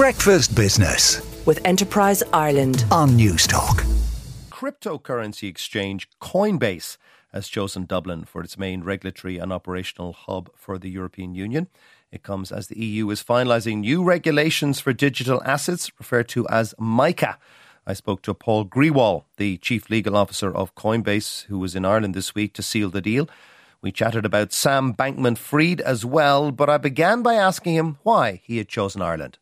Breakfast Business with Enterprise Ireland on Newstalk. Cryptocurrency exchange Coinbase has chosen Dublin for its main regulatory and operational hub for the European Union. It comes as the EU is finalising new regulations for digital assets, referred to as MiCA. I spoke to Paul Grewal, the Chief Legal Officer of Coinbase, who was in Ireland this week to seal the deal. We chatted about Sam Bankman Fried as well, but I began by asking him why he had chosen Ireland.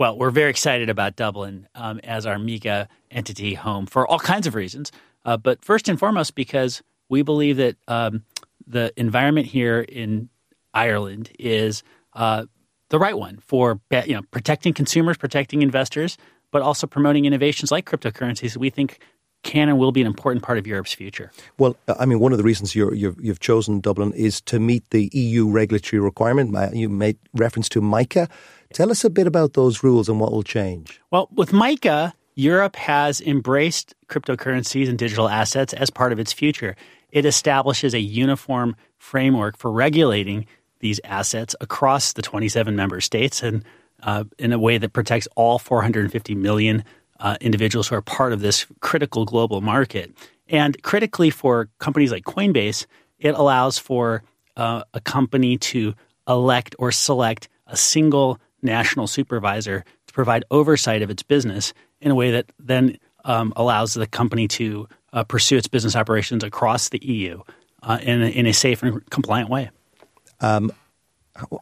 Well, we're very excited about Dublin um, as our MiCA entity home for all kinds of reasons. Uh, but first and foremost, because we believe that um, the environment here in Ireland is uh, the right one for you know protecting consumers, protecting investors, but also promoting innovations like cryptocurrencies. We think can and will be an important part of Europe's future. Well, I mean, one of the reasons you have chosen Dublin is to meet the EU regulatory requirement. You made reference to MiCA. Tell us a bit about those rules and what will change. Well, with MiCA, Europe has embraced cryptocurrencies and digital assets as part of its future. It establishes a uniform framework for regulating these assets across the 27 member states and uh, in a way that protects all 450 million uh, individuals who are part of this critical global market. And critically for companies like Coinbase, it allows for uh, a company to elect or select a single national supervisor to provide oversight of its business in a way that then um, allows the company to uh, pursue its business operations across the EU uh, in, a, in a safe and compliant way. Um,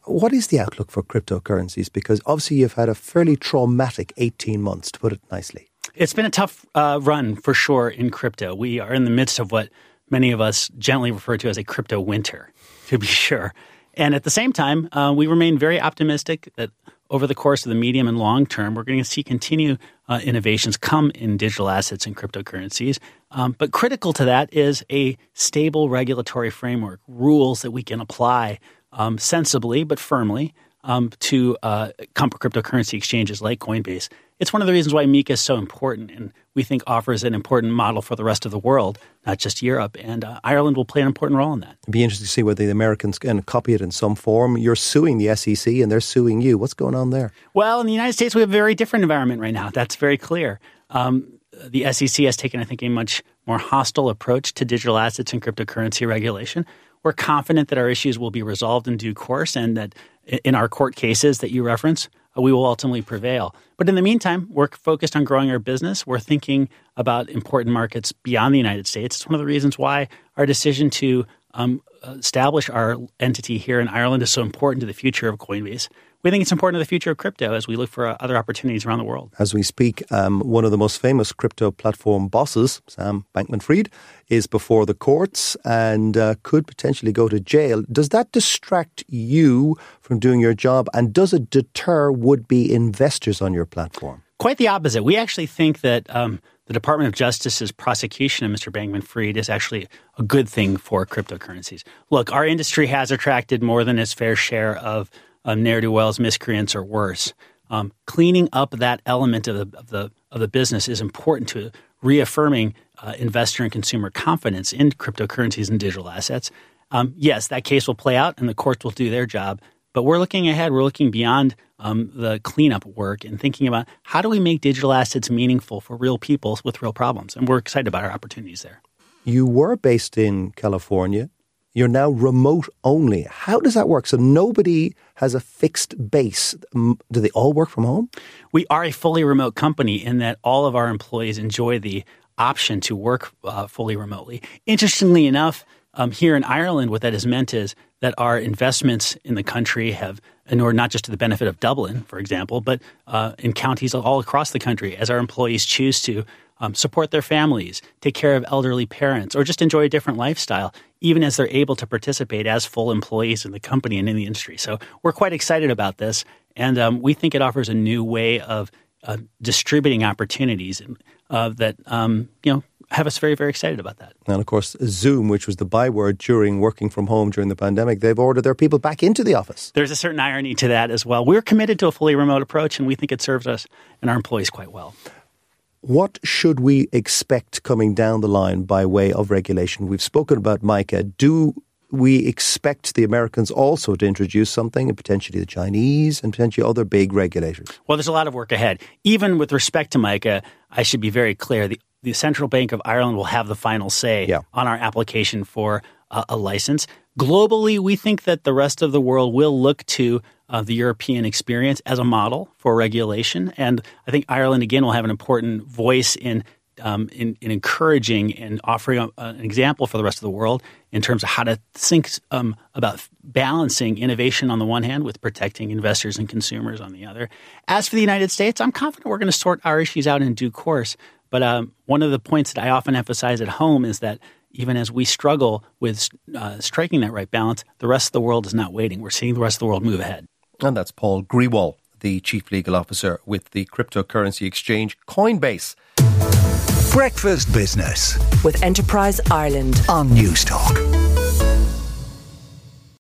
what is the outlook for cryptocurrencies? Because obviously you've had a fairly traumatic 18 months, to put it nicely. It's been a tough uh, run for sure in crypto. We are in the midst of what many of us gently refer to as a crypto winter, to be sure. And at the same time, uh, we remain very optimistic that over the course of the medium and long term, we're going to see continued uh, innovations come in digital assets and cryptocurrencies. Um, but critical to that is a stable regulatory framework, rules that we can apply um, sensibly but firmly um, to uh, cryptocurrency exchanges like Coinbase. It's one of the reasons why MiCA is so important and we think offers an important model for the rest of the world, not just Europe. And uh, Ireland will play an important role in that. It'd be interesting to see whether the Americans can copy it in some form. You're suing the SEC and they're suing you. What's going on there? Well, in the United States, we have a very different environment right now. That's very clear. Um, the SEC has taken, I think, a much more hostile approach to digital assets and cryptocurrency regulation. We're confident that our issues will be resolved in due course and that in our court cases that you reference, uh, we will ultimately prevail. But in the meantime, we're focused on growing our business. We're thinking about important markets beyond the United States. It's one of the reasons why our decision to um, establish our entity here in Ireland is so important to the future of Coinbase we think it's important to the future of crypto as we look for uh, other opportunities around the world. As we speak, um, one of the most famous crypto platform bosses, Sam Bankman Fried, is before the courts and uh, could potentially go to jail. Does that distract you from doing your job and does it deter would be investors on your platform? Quite the opposite. We actually think that. Um, the Department of Justice's prosecution of Mr. Bankman Fried is actually a good thing for cryptocurrencies. Look, our industry has attracted more than its fair share of uh, ne'er do wells, miscreants, or worse. Um, cleaning up that element of the, of the of the business is important to reaffirming uh, investor and consumer confidence in cryptocurrencies and digital assets. Um, yes, that case will play out, and the courts will do their job. But we're looking ahead. We're looking beyond um, the cleanup work and thinking about how do we make digital assets meaningful for real people with real problems. And we're excited about our opportunities there. You were based in California. You're now remote only. How does that work? So nobody has a fixed base. Do they all work from home? We are a fully remote company in that all of our employees enjoy the option to work uh, fully remotely. Interestingly enough, um, here in Ireland, what that has meant is that our investments in the country have inured not just to the benefit of Dublin, for example, but uh, in counties all across the country as our employees choose to um, support their families, take care of elderly parents, or just enjoy a different lifestyle, even as they're able to participate as full employees in the company and in the industry. So we're quite excited about this, and um, we think it offers a new way of uh, distributing opportunities uh, that um, you know have us very, very excited about that. And of course, Zoom, which was the byword during working from home during the pandemic, they've ordered their people back into the office. There's a certain irony to that as well. We're committed to a fully remote approach, and we think it serves us and our employees quite well. What should we expect coming down the line by way of regulation? We've spoken about MiCA. Do we expect the Americans also to introduce something, and potentially the Chinese and potentially other big regulators? Well, there's a lot of work ahead. Even with respect to MICA, I should be very clear. The, the Central Bank of Ireland will have the final say yeah. on our application for a, a, license. Globally, we think that the rest of the world will look to uh, the European experience as a model for regulation. And I think Ireland, again, will have an important voice in um, in, in, encouraging and offering a, an example for the rest of the world in terms of how to think um, about balancing innovation on the one hand with protecting investors and consumers on the other. As for the United States, I'm confident we're going to sort our issues out in due course. But um, one of the points that I often emphasize at home is that even as we struggle with uh, striking that right balance, the rest of the world is not waiting. We're seeing the rest of the world move ahead. And that's Paul Grewal, the Chief Legal Officer with the cryptocurrency exchange Coinbase. Breakfast Business with Enterprise Ireland on Newstalk.